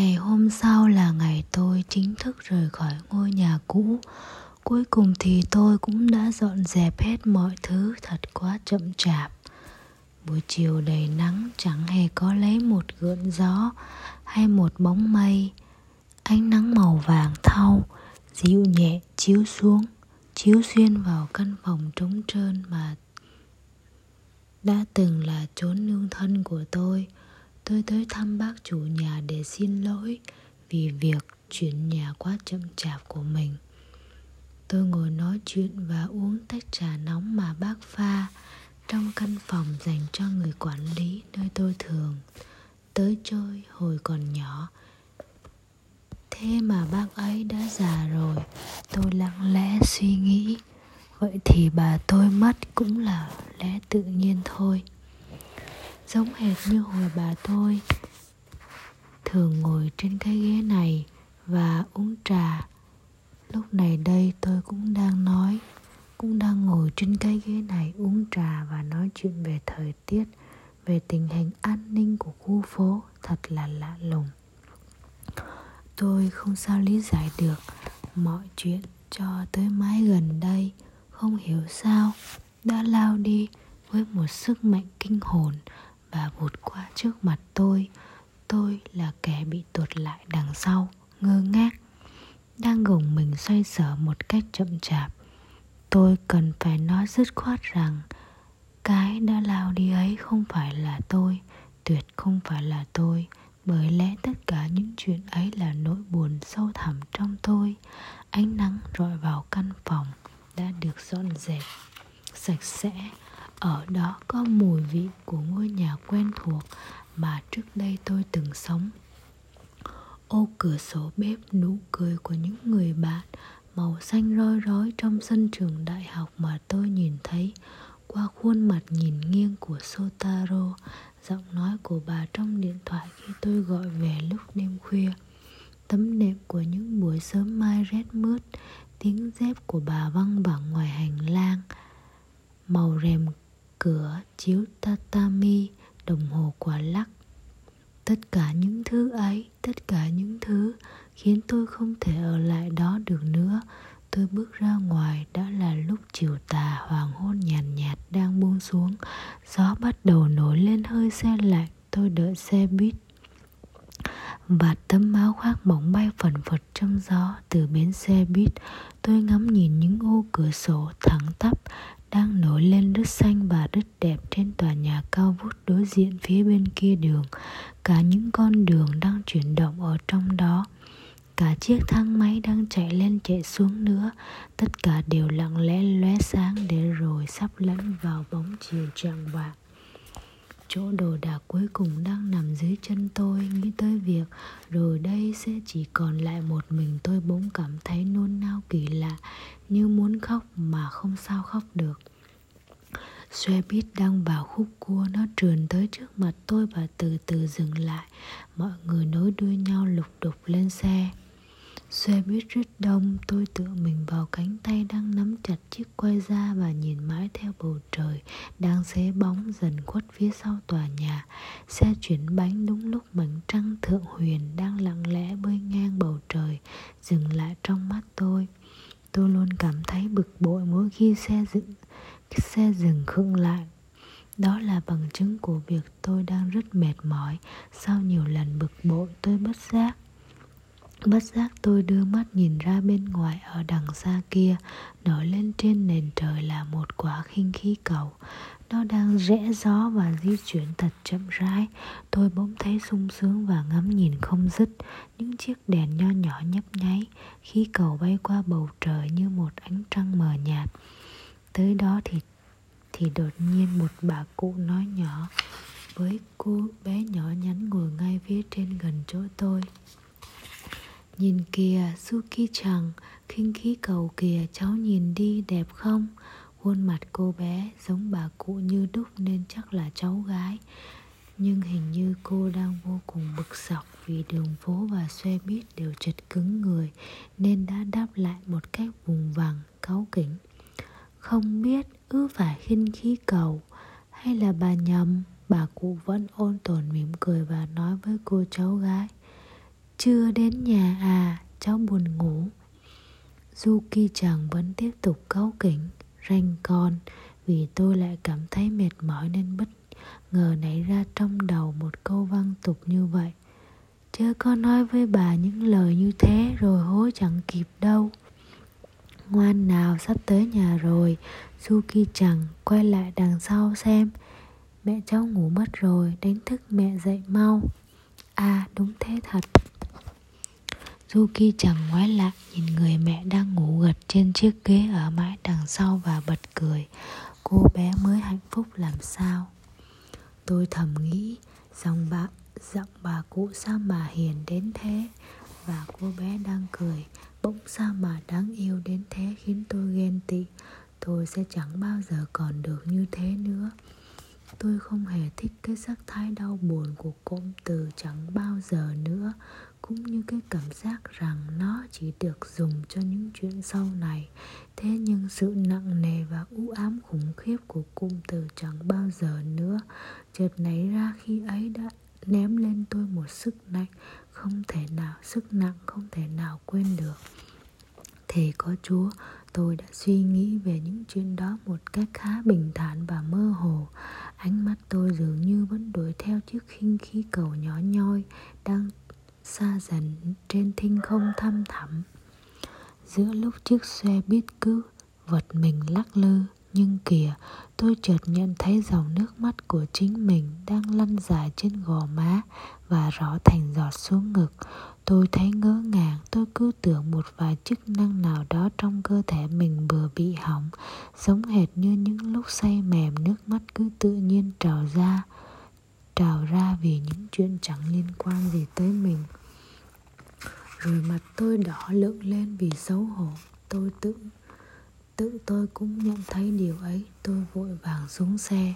Ngày hôm sau là ngày tôi chính thức rời khỏi ngôi nhà cũ. Cuối cùng thì tôi cũng đã dọn dẹp hết mọi thứ thật quá chậm chạp. Buổi chiều đầy nắng, chẳng hề có lấy một gợn gió hay một bóng mây. Ánh nắng màu vàng thau, dịu nhẹ chiếu xuống, Chiếu xuyên vào căn phòng trống trơn mà đã từng là chốn nương thân của tôi tôi tới thăm bác chủ nhà để xin lỗi vì việc chuyển nhà quá chậm chạp của mình. Tôi ngồi nói chuyện và uống tách trà nóng mà bác pha trong căn phòng dành cho người quản lý nơi tôi thường tới chơi hồi còn nhỏ. Thế mà bác ấy đã già rồi, tôi lặng lẽ suy nghĩ. Vậy thì bà tôi mất cũng là lẽ tự nhiên thôi giống hệt như hồi bà tôi thường ngồi trên cái ghế này và uống trà. Lúc này đây tôi cũng đang nói, cũng đang ngồi trên cái ghế này uống trà và nói chuyện về thời tiết, về tình hình an ninh của khu phố. Thật là lạ lùng. Tôi không sao lý giải được mọi chuyện cho tới mãi gần đây. Không hiểu sao đã lao đi với một sức mạnh kinh hồn và vụt qua trước mặt tôi. Tôi là kẻ bị tuột lại đằng sau, ngơ ngác, đang gồng mình xoay sở một cách chậm chạp. Tôi cần phải nói dứt khoát rằng, cái đã lao đi ấy không phải là tôi, tuyệt không phải là tôi. Bởi lẽ tất cả những chuyện ấy là nỗi buồn sâu thẳm trong tôi ánh nắng rọi vào căn phòng đã được dọn dẹp sạch sẽ ở đó có mùi vị của ngôi nhà quen thuộc mà trước đây tôi từng sống ô cửa sổ bếp nụ cười của những người bạn màu xanh roi rói trong sân trường đại học mà tôi nhìn thấy qua khuôn mặt nhìn nghiêng của Sotaro, giọng nói của bà trong điện thoại khi tôi gọi về lúc đêm khuya. Tấm nệm của những buổi sớm mai rét mướt, tiếng dép của bà văng vẳng ngoài hành lang, màu rèm cửa chiếu tatami đồng hồ quả lắc. Tất cả những thứ ấy tất cả những thứ khiến tôi không thể ở lại đó được nữa tôi bước ra ngoài đã là lúc chiều tà hoàng hôn nhàn nhạt, nhạt đang buông xuống. Gió bắt đầu nổi lên hơi xe lạnh tôi đợi xe buýt. Và tấm áo khoác mỏng bay phần phật trong gió từ bến xe buýt. Tôi ngắm nhìn những ô cửa sổ thẳng tắp đang nổi lên rất xanh và rất đẹp trên tòa nhà cao vút đối diện phía bên kia đường. Cả những con đường đang chuyển động ở trong đó cả chiếc thang máy đang chạy lên chạy xuống nữa. Tất cả đều lặng lẽ lóe sáng để rồi sắp lẫn vào bóng chiều tràng bạc chỗ đồ đạc cuối cùng đang nằm dưới chân tôi nghĩ tới việc rồi đây sẽ chỉ còn lại một mình tôi bỗng cảm thấy nôn nao kỳ lạ, như muốn khóc mà không sao khóc được. Xe buýt đang vào khúc cua, Nó trườn tới trước mặt tôi và từ từ dừng lại. Mọi người nối đuôi nhau lục đục lên xe. Xe buýt rất đông, Tôi tựa mình vào cánh tay đang nắm chặt chiếc quay ra Và nhìn mãi theo bầu trời Đang xế bóng dần khuất phía sau tòa nhà. Xe chuyển bánh đúng lúc mảnh trăng thượng huyền Đang lặng lẽ bơi ngang bầu trời, Dừng lại trong mắt tôi. Tôi luôn cảm thấy bực bội mỗi khi xe dựng, xe dừng khựng lại. Đó là bằng chứng của việc tôi đang rất mệt mỏi. Sau nhiều lần bực bội, tôi bất giác bất giác tôi đưa mắt nhìn ra bên ngoài ở đằng xa kia nổi lên trên nền trời là một quả khinh khí cầu. Nó đang rẽ gió và di chuyển thật chậm rãi. Tôi bỗng thấy sung sướng và ngắm nhìn không dứt những chiếc đèn nho nhỏ nhấp nháy, khí cầu bay qua bầu trời như một ánh trăng mờ nhạt. Tới đó thì thì đột nhiên một bà cụ nói nhỏ với cô bé nhỏ nhắn ngồi ngay phía trên gần chỗ tôi nhìn kìa, suki chẳng khinh khí cầu kìa, cháu nhìn đi, đẹp không? Khuôn mặt cô bé giống bà cụ như đúc nên chắc là cháu gái. Nhưng hình như cô đang vô cùng bực sọc vì đường phố và xe buýt đều chật cứng người, nên đã đáp lại một cách vùng vằng, cáu kỉnh. Không biết ư phải khinh khí cầu, hay là bà nhầm? Bà cụ vẫn ôn tồn mỉm cười và nói với cô cháu gái. Chưa đến nhà à Cháu buồn ngủ. Yuki chẳng vẫn tiếp tục cáu kỉnh Ranh con, Vì tôi lại cảm thấy mệt mỏi nên bất ngờ nảy ra trong đầu một câu văn tục như vậy. Chớ có nói với bà những lời như thế rồi hối chẳng kịp đâu. Ngoan nào sắp tới nhà rồi Suki chẳng quay lại đằng sau xem. Mẹ cháu ngủ mất rồi, Đánh thức mẹ dậy mau. À đúng thế thật. Yuki chẳng ngoái lại nhìn người mẹ đang ngủ gật trên chiếc ghế ở mãi đằng sau và bật cười. Cô bé mới hạnh phúc làm sao? Tôi thầm nghĩ, dòng bà, giọng bà cụ sao mà hiền đến thế? Và cô bé đang cười, bỗng sao mà đáng yêu đến thế khiến tôi ghen tị. Tôi sẽ chẳng bao giờ còn được như thế nữa. Tôi không hề thích cái sắc thái đau buồn của cụm từ chẳng bao giờ nữa cũng như cái cảm giác rằng nó chỉ được dùng cho những chuyện sau này. Thế nhưng sự nặng nề và u ám khủng khiếp của cụm từ chẳng bao giờ nữa. Chợt nảy ra khi ấy đã ném lên tôi một sức nặng không thể nào, sức nặng không thể nào quên được. Thề có chúa, tôi đã suy nghĩ về những chuyện đó một cách khá bình thản và mơ hồ. Ánh mắt tôi dường như vẫn đuổi theo chiếc khinh khí cầu nhỏ nhoi đang xa dần trên thinh không thăm thẳm. Giữa lúc chiếc xe biết cứ vật mình lắc lư, nhưng kìa, tôi chợt nhận thấy dòng nước mắt của chính mình đang lăn dài trên gò má và rõ thành giọt xuống ngực. Tôi thấy ngỡ ngàng, tôi cứ tưởng một vài chức năng nào đó trong cơ thể mình vừa bị hỏng, giống hệt như những lúc say mềm nước mắt cứ tự nhiên trào ra trào ra vì những chuyện chẳng liên quan gì tới mình. Rồi mặt tôi đỏ lượng lên vì xấu hổ, tôi tự tự tôi cũng nhận thấy điều ấy. Tôi vội vàng xuống xe.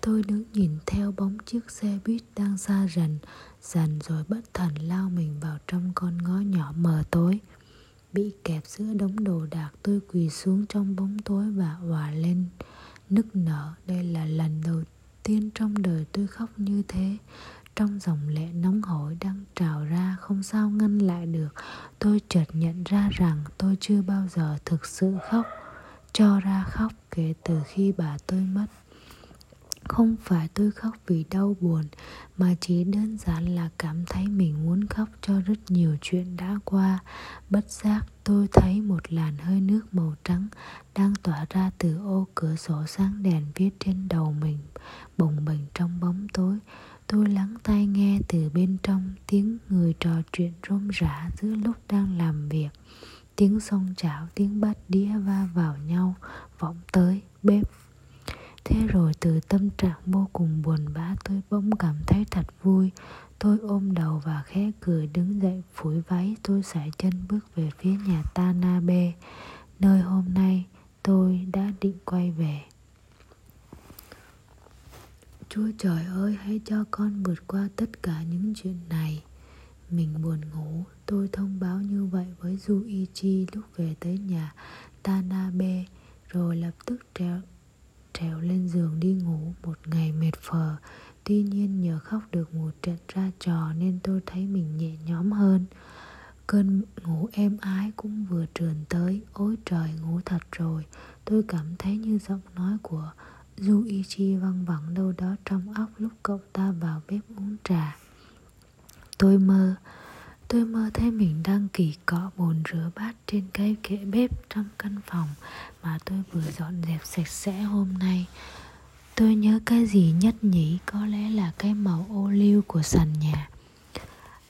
Tôi đứng nhìn theo bóng chiếc xe buýt đang xa dần dần rồi bất thần lao mình vào trong con ngõ nhỏ mờ tối. Bị kẹp giữa đống đồ đạc, tôi quỳ xuống trong bóng tối và òa lên, nức nở. Đây là lần đầu tiên trong đời tôi khóc như thế. Trong dòng lệ nóng hổi đang trào ra, không sao ngăn lại được. Tôi chợt nhận ra rằng tôi chưa bao giờ thực sự khóc, cho ra khóc kể từ khi bà tôi mất. Không phải tôi khóc vì đau buồn, mà chỉ đơn giản là cảm thấy mình muốn khóc cho rất nhiều chuyện đã qua. Bất giác tôi thấy một làn hơi nước màu trắng đang tỏa ra từ ô cửa sổ sáng đèn viết trên đầu mình bồng bềnh trong bóng tối. Tôi lắng tai nghe từ bên trong, tiếng người trò chuyện rôm rã giữa lúc đang làm việc. Tiếng xông chảo, tiếng bát đĩa va vào nhau, vọng tới, bếp. Thế rồi từ tâm trạng vô cùng buồn bã, tôi bỗng cảm thấy thật vui. Tôi ôm đầu và khẽ cười, đứng dậy, phủi váy, tôi sải chân bước về phía nhà tanabe nơi hôm nay, tôi đã định quay về. Chúa trời ơi hãy cho con vượt qua tất cả những chuyện này. Mình buồn ngủ. Tôi thông báo như vậy với Yuichi lúc về tới nhà Tanabe Rồi lập tức trèo, trèo lên giường đi ngủ Một ngày mệt phờ. Tuy nhiên nhờ khóc được một trận ra trò Nên tôi thấy mình nhẹ nhõm hơn. Cơn ngủ êm ái cũng vừa trườn tới. Ôi trời ngủ thật rồi. Tôi cảm thấy như giọng nói của Yuichi văng vẳng đâu đó trong óc lúc cậu ta vào bếp uống trà. Tôi mơ, tôi mơ thấy mình đang kỳ cọ bồn rửa bát trên cái kệ bếp trong căn phòng mà tôi vừa dọn dẹp sạch sẽ hôm nay. Tôi nhớ cái gì nhất nhỉ, có lẽ là cái màu ô liu của sàn nhà.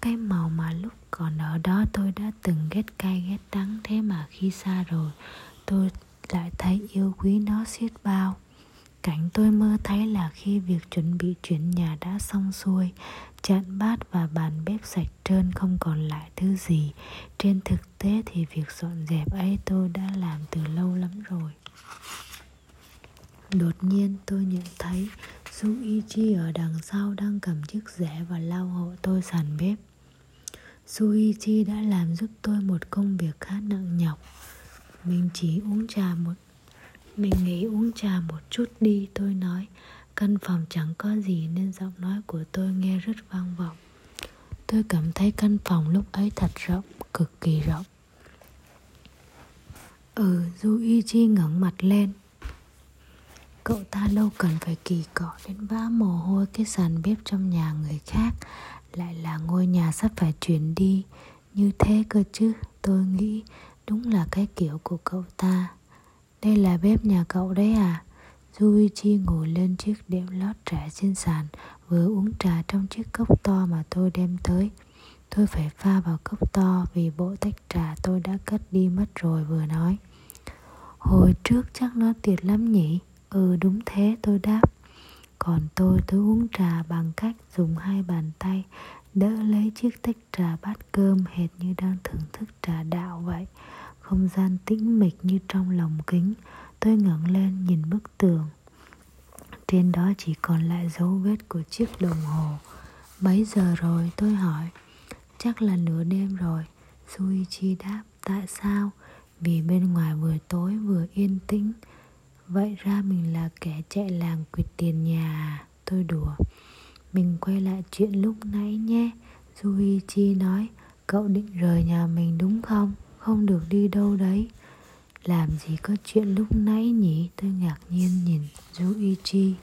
Cái màu mà lúc còn ở đó tôi đã từng ghét cay ghét đắng thế mà khi xa rồi tôi lại thấy yêu quý nó xiết bao Cảnh tôi mơ thấy là khi việc chuẩn bị chuyển nhà đã xong xuôi Chạn bát và bàn bếp sạch trơn không còn lại thứ gì. Trên thực tế thì việc dọn dẹp ấy tôi đã làm từ lâu lắm rồi. Đột nhiên tôi nhận thấy Suichi ở đằng sau đang cầm chiếc rẻ và lau hộ tôi sàn bếp. Suichi đã làm giúp tôi một công việc khá nặng nhọc. Mình chỉ uống trà một mình nghĩ uống trà một chút đi tôi nói. Căn phòng chẳng có gì nên giọng nói của tôi nghe rất vang vọng. Tôi cảm thấy căn phòng lúc ấy thật rộng, cực kỳ rộng. Ừ, Yuichi ngẩng mặt lên. Cậu ta lâu cần phải kỳ cọ đến vã mồ hôi cái sàn bếp trong nhà người khác Lại là ngôi nhà sắp phải chuyển đi. Như thế cơ chứ? Tôi nghĩ đúng là cái kiểu của cậu ta. Đây là bếp nhà cậu đấy à? Yuichi ngồi lên chiếc đệm lót trải trên sàn, Vừa uống trà trong chiếc cốc to mà tôi đem tới. Tôi phải pha vào cốc to vì bộ tách trà tôi đã cất đi mất rồi, vừa nói. Hồi trước chắc nó tuyệt lắm nhỉ? Ừ đúng thế, tôi đáp. Còn tôi tôi uống trà bằng cách dùng hai bàn tay, Đỡ lấy chiếc tách trà bát cơm hệt như đang thưởng thức trà đạo vậy. Không gian tĩnh mịch như trong lồng kính. Tôi ngẩng lên nhìn bức tường. Trên đó chỉ còn lại dấu vết của chiếc đồng hồ. Mấy giờ rồi? Tôi hỏi. Chắc là nửa đêm rồi. Suichi đáp, Tại sao? Vì bên ngoài vừa tối vừa yên tĩnh. Vậy ra mình là kẻ chạy làng quyệt tiền nhà à? Tôi đùa. Mình quay lại chuyện lúc nãy nhé Suichi nói. Cậu định rời nhà mình đúng không? Không được đi đâu đấy Làm gì có chuyện lúc nãy nhỉ? Tôi ngạc nhiên nhìn Yuichi